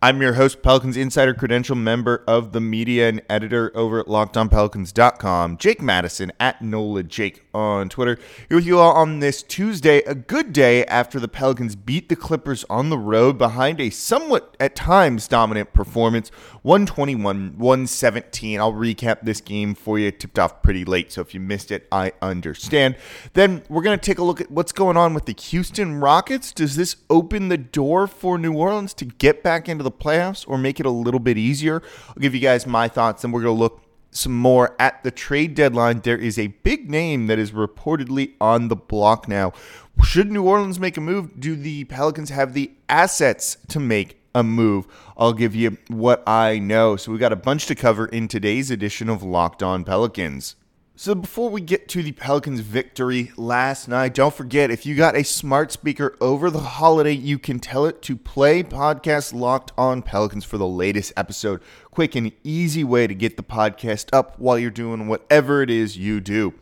I'm your host, Pelicans Insider Credential member of the media and editor over at LockedOnPelicans.com, Jake Madison at NOLA Jake on Twitter. Here with you all on this Tuesday, a good day after the Pelicans beat the Clippers on the road behind a somewhat, at times, dominant performance, 121 117. I'll recap this game for you. It tipped off pretty late, so if you missed it, I understand. Then we're going to take a look at what's going on with the Houston Rockets. Does this open the door for New Orleans to get back into the playoffs or make it a little bit easier? I'll give you guys my thoughts, and we're going to look some more at the trade deadline. There is a big name that is reportedly on the block now. Should New Orleans make a move? Do the Pelicans have the assets to make a move? I'll give you what I know. So we got a bunch to cover in today's edition of Locked On Pelicans. So before we get to the Pelicans' victory last night, don't forget if you got a smart speaker over the holiday, you can tell it to play podcast Locked On Pelicans for the latest episode. Quick and easy way to get the podcast up while you're doing whatever it is you do.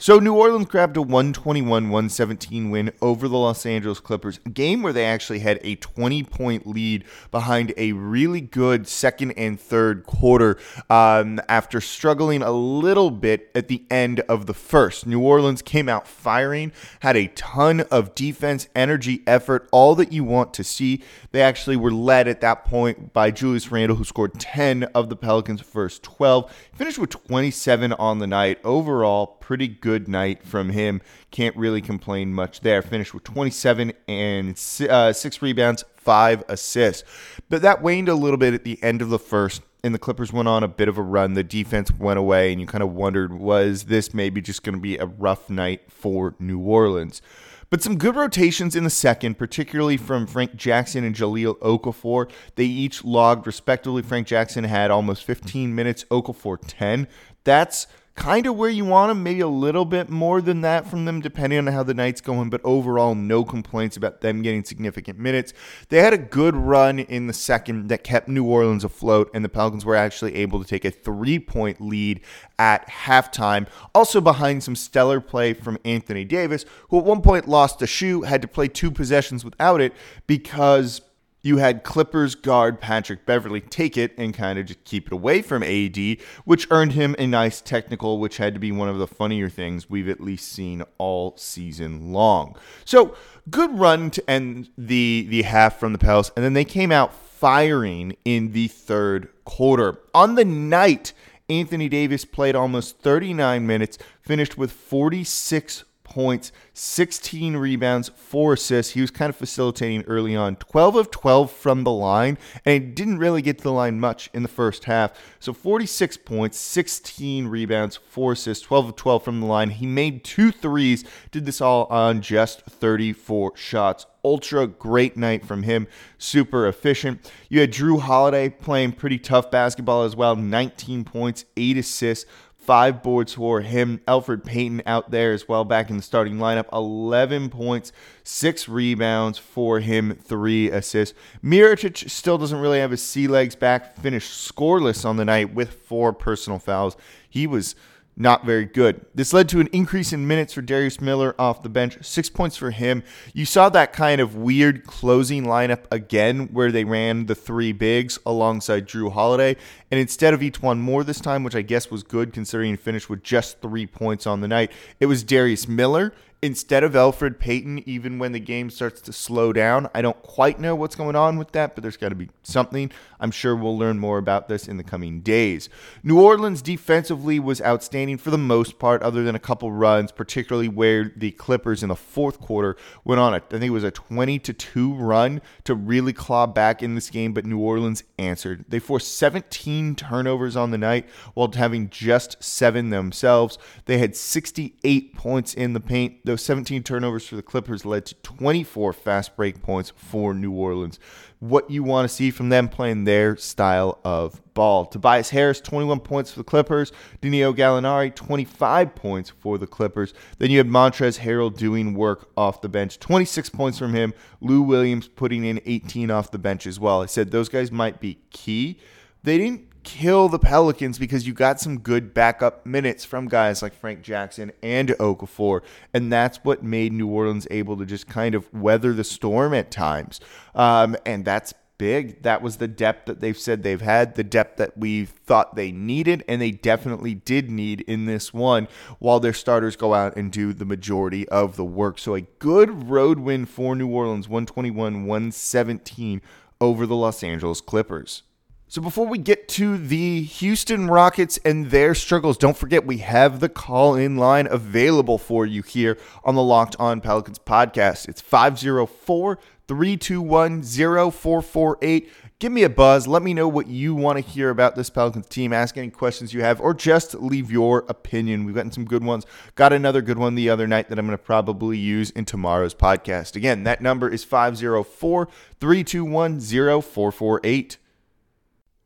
So New Orleans grabbed a 121-117 win over the Los Angeles Clippers, a game where they actually had a 20-point lead behind a really good second and third quarter um, after struggling a little bit at the end of the first. New Orleans came out firing, had a ton of defense, energy, effort, all that you want to see. They actually were led at that point by Julius Randle, who scored 10 of the Pelicans' first 12. Finished with 27 on the night. Overall, pretty good night from him. Can't really complain much there. Finished with 27 and uh, six rebounds, five assists. But that waned a little bit at the end of the first and the Clippers went on a bit of a run. The defense went away, and you kind of wondered was this maybe just going to be a rough night for New Orleans? But some good rotations in the second, particularly from Frank Jackson and Jahlil Okafor. They each logged respectively. Frank Jackson had almost 15 minutes, Okafor 10. That's kind of where you want them, maybe a little bit more than that from them, depending on how the night's going. But overall, no complaints about them getting significant minutes. They had a good run in the second that kept New Orleans afloat, and the Pelicans were actually able to take a three point lead at halftime. Also, behind some stellar play from Anthony Davis, who at one point lost a shoe, had to play two possessions without it because you had Clippers guard Patrick Beverley take it and kind of just keep it away from AD, which earned him a nice technical, which had to be one of the funnier things we've at least seen all season long. So good run to end the the half from the Pels, and then they came out firing in the third quarter. On the night, Anthony Davis played almost 39 minutes, finished with 46 points, 16 rebounds, four assists. He was kind of facilitating early on. 12 of 12 from the line, and he didn't really get to the line much in the first half. So 46 points, 16 rebounds, four assists, 12 of 12 from the line. He made two threes, did this all on just 34 shots. Ultra great night from him, super efficient. You had Jrue Holiday playing pretty tough basketball as well, 19 points, eight assists, five boards for him. Elfrid Payton out there as well, back in the starting lineup. 11 points, six rebounds for him, three assists. Mirotic still doesn't really have his sea legs back, finished scoreless on the night with four personal fouls. He was not very good. This led to an increase in minutes for Darius Miller off the bench, six points for him. You saw that kind of weird closing lineup again where they ran the three bigs alongside Jrue Holiday. And instead of one more this time, which I guess was good considering he finished with just three points on the night, it was Darius Miller instead of Elfrid Payton, even when the game starts to slow down. I don't quite know what's going on with that, but there's got to be something. I'm sure we'll learn more about this in the coming days. New Orleans defensively was outstanding for the most part, other than a couple runs, particularly where the Clippers in the fourth quarter went on a, I think it was a 20 to 2 run to really claw back in this game, but New Orleans answered. They forced 17 13 turnovers on the night while having just seven themselves. They had 68 points in the paint. Those 17 turnovers for the Clippers led to 24 fast break points for New Orleans what you want to see from them playing their style of ball. Tobias Harris, 21 points for the Clippers. Danilo Gallinari, 25 points for the Clippers. Then you had Montrezl Harrell doing work off the bench, 26 points from him. Lou Williams putting in 18 off the bench as well. I said those guys might be key. They didn't kill the Pelicans because you got some good backup minutes from guys like Frank Jackson and Okafor, and that's what made New Orleans able to just kind of weather the storm at times. Um, and that's big. That was the depth that they've said they've had, the depth that we thought they needed, and they definitely did need in this one while their starters go out and do the majority of the work. So a good road win for New Orleans, 121 117 over the Los Angeles Clippers. So before we get to the Houston Rockets and their struggles, don't forget we have the call in line available for you here on the Locked On Pelicans podcast. It's 504 321 0448. Give me a buzz. Let me know what you want to hear about this Pelicans team. Ask any questions you have, or just leave your opinion. We've gotten some good ones. Got another good one the other night that I'm going to probably use in tomorrow's podcast. Again, that number is 504 321 0448.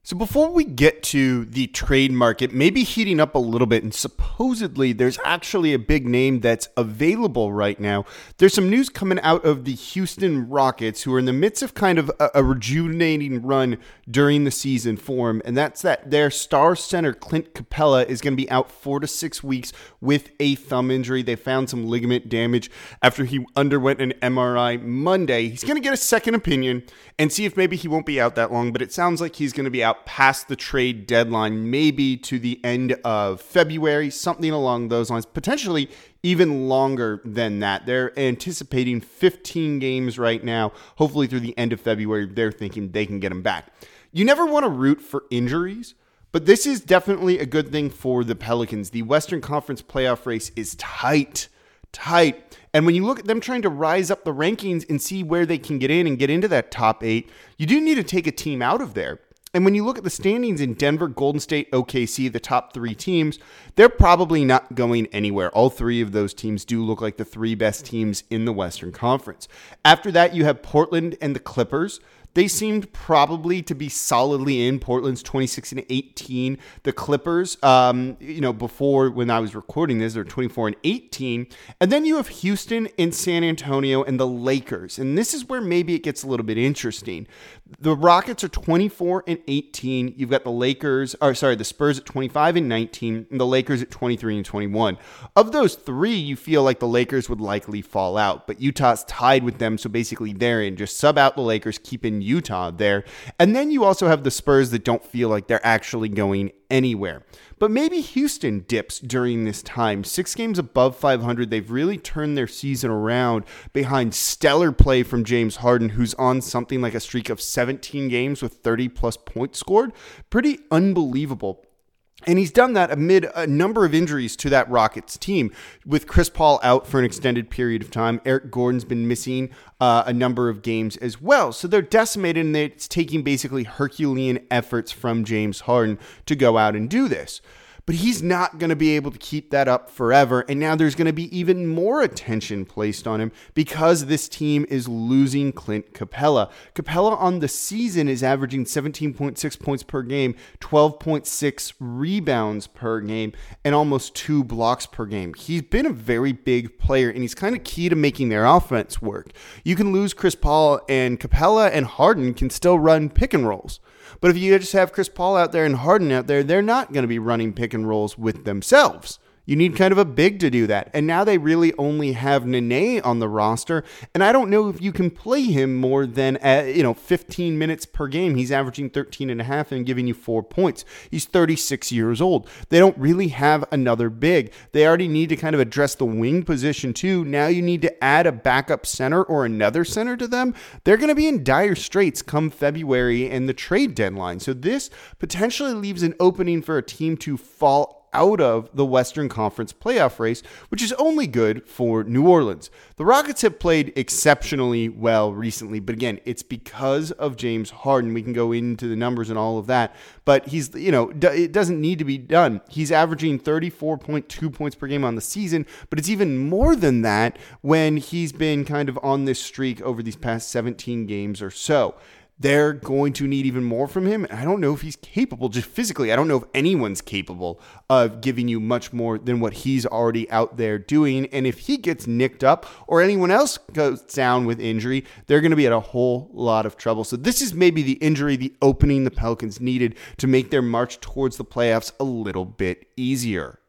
So before we get to the trade market, maybe heating up a little bit, and supposedly there's actually a big name that's available right now. There's some news coming out of the Houston Rockets, who are in the midst of kind of a, a rejuvenating run during the season form, and that's that their star center Clint Capela is going to be out four to six weeks with a thumb injury. They found some ligament damage after he underwent an MRI Monday. He's going to get a second opinion and see if maybe he won't be out that long, but it sounds like he's going to be out out past the trade deadline, maybe to the end of February, something along those lines, potentially even longer than that. They're anticipating 15 games right now. Hopefully, through the end of February, they're thinking they can get him back. You never want to root for injuries. But this is definitely a good thing for the Pelicans. The Western Conference playoff race is tight, tight. And when you look at them trying to rise up the rankings and see where they can get in and get into that top eight, you do need to take a team out of there. And when you look at the standings in Denver, Golden State, OKC, the top three teams, they're probably not going anywhere. All three of those teams do look like the three best teams in the Western Conference. After that, you have Portland and the Clippers. They seemed probably to be solidly in Portland's 26 and 18. The Clippers, um, you know, before when I was recording this, they're 24 and 18. And then you have Houston and San Antonio and the Lakers. And this is where maybe it gets a little bit interesting. The Rockets are 24 and 18. You've got the Lakers, or sorry, the Spurs at 25 and 19, and the Lakers at 23 and 21. Of those three, you feel like the Lakers would likely fall out, but Utah's tied with them. So basically, they're in. Just sub out the Lakers, keep in Utah there. And then you also have the Spurs that don't feel like they're actually going anywhere. But maybe Houston dips during this time. Six games above 500. They've really turned their season around behind stellar play from James Harden, who's on something like a streak of 17 games with 30 plus points scored. Pretty unbelievable. And he's done that amid a number of injuries to that Rockets team, with Chris Paul out for an extended period of time. Eric Gordon's been missing uh, a number of games as well. So they're decimated, and it's taking basically Herculean efforts from James Harden to go out and do this but he's not going to be able to keep that up forever. And now there's going to be even more attention placed on him because this team is losing Clint Capela. Capela on the season is averaging 17.6 points per game, 12.6 rebounds per game, and almost two blocks per game. He's been a very big player, and he's kind of key to making their offense work. You can lose Chris Paul, and Capela and Harden can still run pick and rolls. But if you just have Chris Paul out there and Harden out there, they're not going to be running pick and rolls with themselves. You need kind of a big to do that. And now they really only have Nene on the roster. And I don't know if you can play him more than, uh, you know, 15 minutes per game. He's averaging 13 and a half and giving you four points. He's 36 years old. They don't really have another big. They already need to kind of address the wing position too. Now you need to add a backup center or another center to them. They're going to be in dire straits come February and the trade deadline. So this potentially leaves an opening for a team to fall out of the Western Conference playoff race, which is only good for New Orleans. The Rockets have played exceptionally well recently, but again, it's because of James Harden. We can go into the numbers and all of that, but he's, you know, it doesn't need to be done. He's averaging 34.2 points per game on the season, but it's even more than that when he's been kind of on this streak over these past 17 games or so they're going to need even more from him. I don't know if he's capable, just physically. I don't know if anyone's capable of giving you much more than what he's already out there doing. And if he gets nicked up or anyone else goes down with injury, they're going to be at a whole lot of trouble. So this is maybe the injury, the opening the Pelicans needed to make their march towards the playoffs a little bit easier.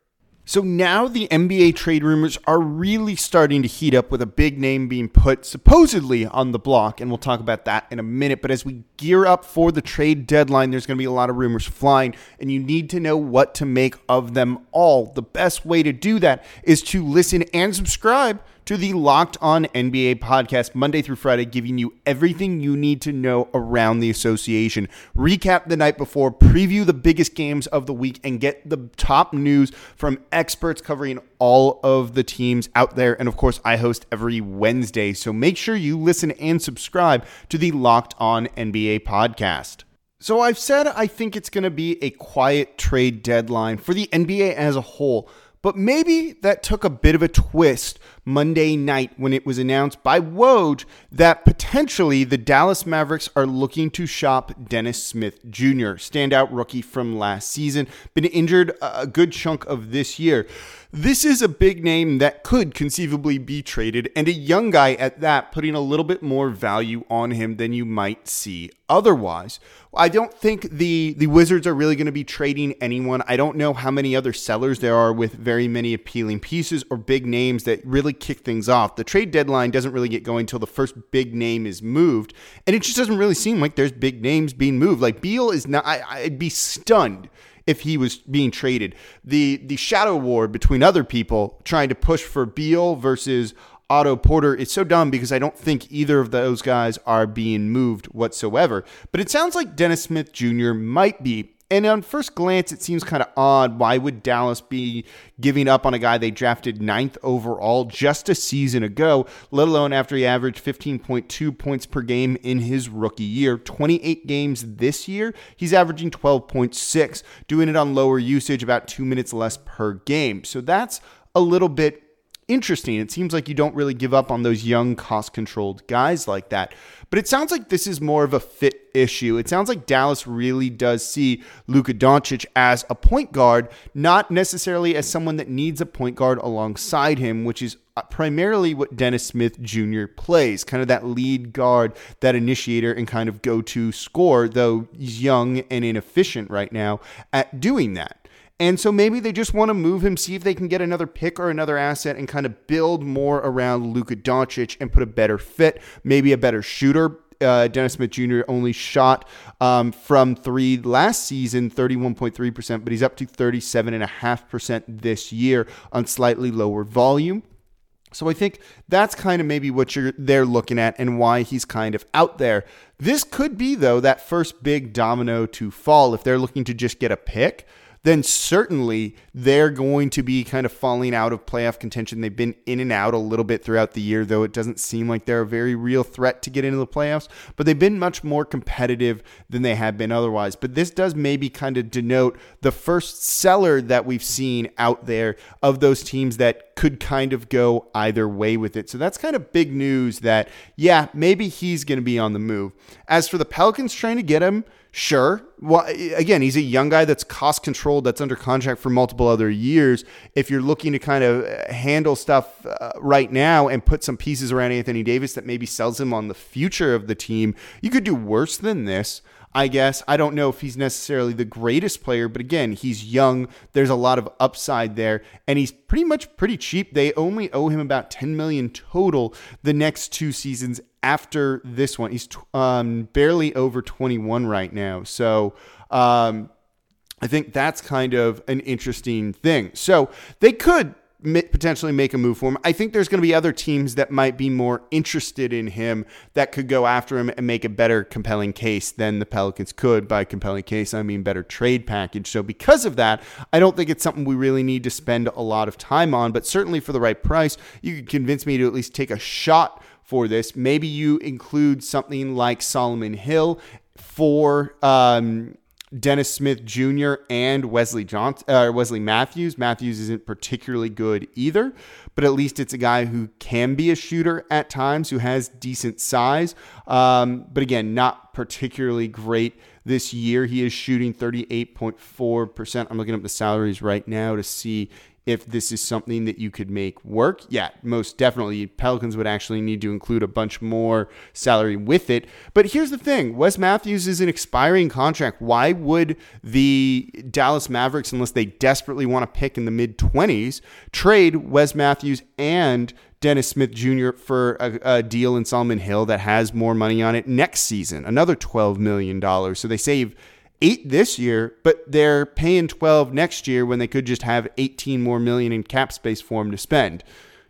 So now the NBA trade rumors are really starting to heat up with a big name being put supposedly on the block, and we'll talk about that in a minute. But as we gear up for the trade deadline, there's going to be a lot of rumors flying, and you need to know what to make of them all. The best way to do that is to listen and subscribe to the Locked On NBA podcast, Monday through Friday, giving you everything you need to know around the association. Recap the night before, preview the biggest games of the week, and get the top news from experts covering all of the teams out there. And of course, I host every Wednesday. So make sure you listen and subscribe to the Locked On NBA podcast. So I've said I think it's going to be a quiet trade deadline for the NBA as a whole. But maybe that took a bit of a twist Monday night when it was announced by Woj that potentially the Dallas Mavericks are looking to shop Dennis Smith Jr., standout rookie from last season, been injured a good chunk of this year. This is a big name that could conceivably be traded, and a young guy at that, putting a little bit more value on him than you might see otherwise. I don't think the the Wizards are really going to be trading anyone. I don't know how many other sellers there are with very many appealing pieces or big names that really kick things off. The trade deadline doesn't really get going until the first big name is moved, and it just doesn't really seem like there's big names being moved. Like Beal is not. I, I'd be stunned if he was being traded. The the shadow war between other people trying to push for Beal versus Otto Porter is so dumb because I don't think either of those guys are being moved whatsoever. But it sounds like Dennis Smith Jr. might be and on first glance, it seems kind of odd. Why would Dallas be giving up on a guy they drafted ninth overall just a season ago, let alone after he averaged 15.2 points per game in his rookie year? 28 games this year, he's averaging 12.6, doing it on lower usage, about two minutes less per game. So that's a little bit interesting. It seems like you don't really give up on those young, cost controlled guys like that. But it sounds like this is more of a fit issue. It sounds like Dallas really does see Luka Doncic as a point guard, not necessarily as someone that needs a point guard alongside him, which is uh, primarily what Dennis Smith Jr. plays, kind of that lead guard, that initiator, and kind of go to score, though he's young and inefficient right now at doing that. And so maybe they just want to move him, see if they can get another pick or another asset and kind of build more around Luka Doncic and put a better fit, maybe a better shooter. Uh, Dennis Smith Jr. only shot um, from three last season, 31.3%, but he's up to 37.5% this year on slightly lower volume. So I think that's kind of maybe what you're they're looking at and why he's kind of out there. This could be though that first big domino to fall if they're looking to just get a pick then certainly they're going to be kind of falling out of playoff contention. They've been in and out a little bit throughout the year, though it doesn't seem like they're a very real threat to get into the playoffs, but they've been much more competitive than they have been otherwise. But this does maybe kind of denote the first seller that we've seen out there of those teams that could kind of go either way with it. So that's kind of big news that, yeah, maybe he's going to be on the move. As for the Pelicans trying to get him, Sure. Well, again, he's a young guy that's cost controlled, that's under contract for multiple other years. If you're looking to kind of uh, handle stuff uh, right now and put some pieces around Anthony Davis that maybe sells him on the future of the team, you could do worse than this. I guess. I don't know if he's necessarily the greatest player, but again, he's young. There's a lot of upside there, and he's pretty much pretty cheap. They only owe him about 10 million total the next two seasons after this one. He's um, barely over 21 right now. So, um, I think that's kind of an interesting thing. So they could potentially make a move for him. I think there's going to be other teams that might be more interested in him that could go after him and make a better compelling case than the Pelicans could. By compelling case, I mean better trade package. So because of that, I don't think it's something we really need to spend a lot of time on, but certainly for the right price, you could convince me to at least take a shot for this. Maybe you include something like Solomon Hill for um, Dennis Smith Jr. and Wesley Johnson, uh, Wesley Matthews. Matthews isn't particularly good either, but at least it's a guy who can be a shooter at times, who has decent size. Um, but again, not particularly great this year. He is shooting 38.4%. I'm looking up the salaries right now to see if this is something that you could make work. Yeah, most definitely. Pelicans would actually need to include a bunch more salary with it. But here's the thing Wes Matthews is an expiring contract. Why would the Dallas Mavericks, unless they desperately want to pick in the mid 20s, trade Wes Matthews and Dennis Smith Jr. for a, a, deal in Solomon Hill that has more money on it next season, another $12 million. So they save eight this year, but they're paying 12 next year when they could just have 18 more million in cap space for them to spend.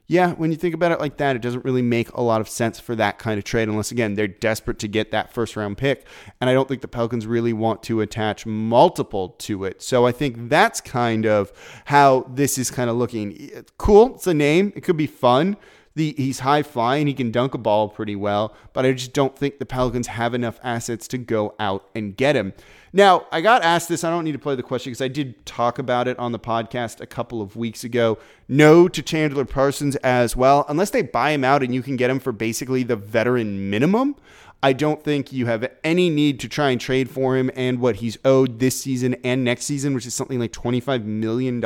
Yeah, when you think about it like that, it doesn't really make a lot of sense for that kind of trade unless, again, they're desperate to get that first round pick. And I don't think the Pelicans really want to attach multiple to it. So I think that's kind of how this is kind of looking. Cool. It's a name. It could be fun. The, he's high flying. He can dunk a ball pretty well, but I just don't think the Pelicans have enough assets to go out and get him. Now, I got asked this. I don't need to play the question because I did talk about it on the podcast a couple of weeks ago. No to Chandler Parsons as well, unless they buy him out and you can get him for basically the veteran minimum. I don't think you have any need to try and trade for him and what he's owed this season and next season, which is something like $25 million.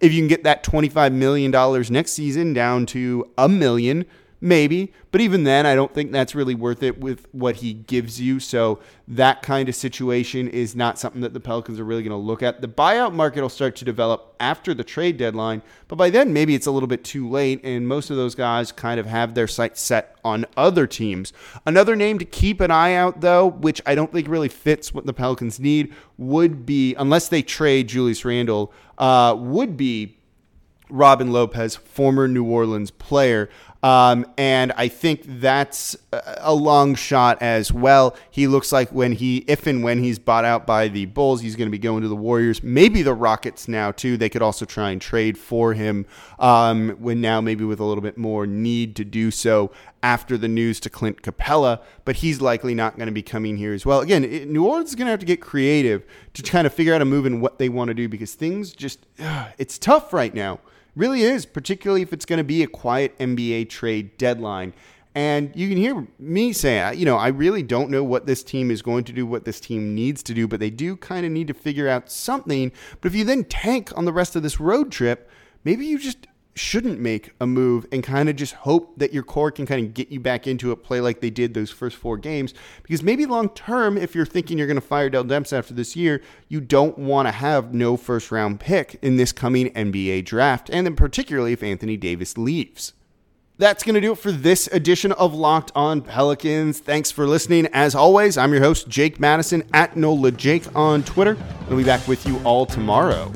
If you can get that $25 million next season down to a million, Maybe, but even then, I don't think that's really worth it with what he gives you. So that kind of situation is not something that the Pelicans are really going to look at. The buyout market will start to develop after the trade deadline, but by then maybe it's a little bit too late, and most of those guys kind of have their sights set on other teams. Another name to keep an eye out, though, which I don't think really fits what the Pelicans need, would be unless they trade Julius Randle, uh, would be Robin Lopez, former New Orleans player. Um, and I think that's a long shot as well. He looks like when he, if and when he's bought out by the Bulls, he's going to be going to the Warriors, maybe the Rockets now too. They could also try and trade for him um, when now maybe with a little bit more need to do so after the news to Clint Capela, but he's likely not going to be coming here as well. Again, it, New Orleans is going to have to get creative to kind of figure out a move and what they want to do because things just, uh, it's tough right now. Really is, particularly if it's going to be a quiet NBA trade deadline. And you can hear me say, you know, I really don't know what this team is going to do, what this team needs to do, but they do kind of need to figure out something. But if you then tank on the rest of this road trip, maybe you just shouldn't make a move and kind of just hope that your core can kind of get you back into a play like they did those first four games. Because maybe long term, if you're thinking you're going to fire Dell Demps after this year, you don't want to have no first round pick in this coming NBA draft, and then particularly if Anthony Davis leaves. That's going to do it for this edition of Locked On Pelicans. Thanks for listening. As always, I'm your host, Jake Madison at NOLA Jake on Twitter. I'll be back with you all tomorrow.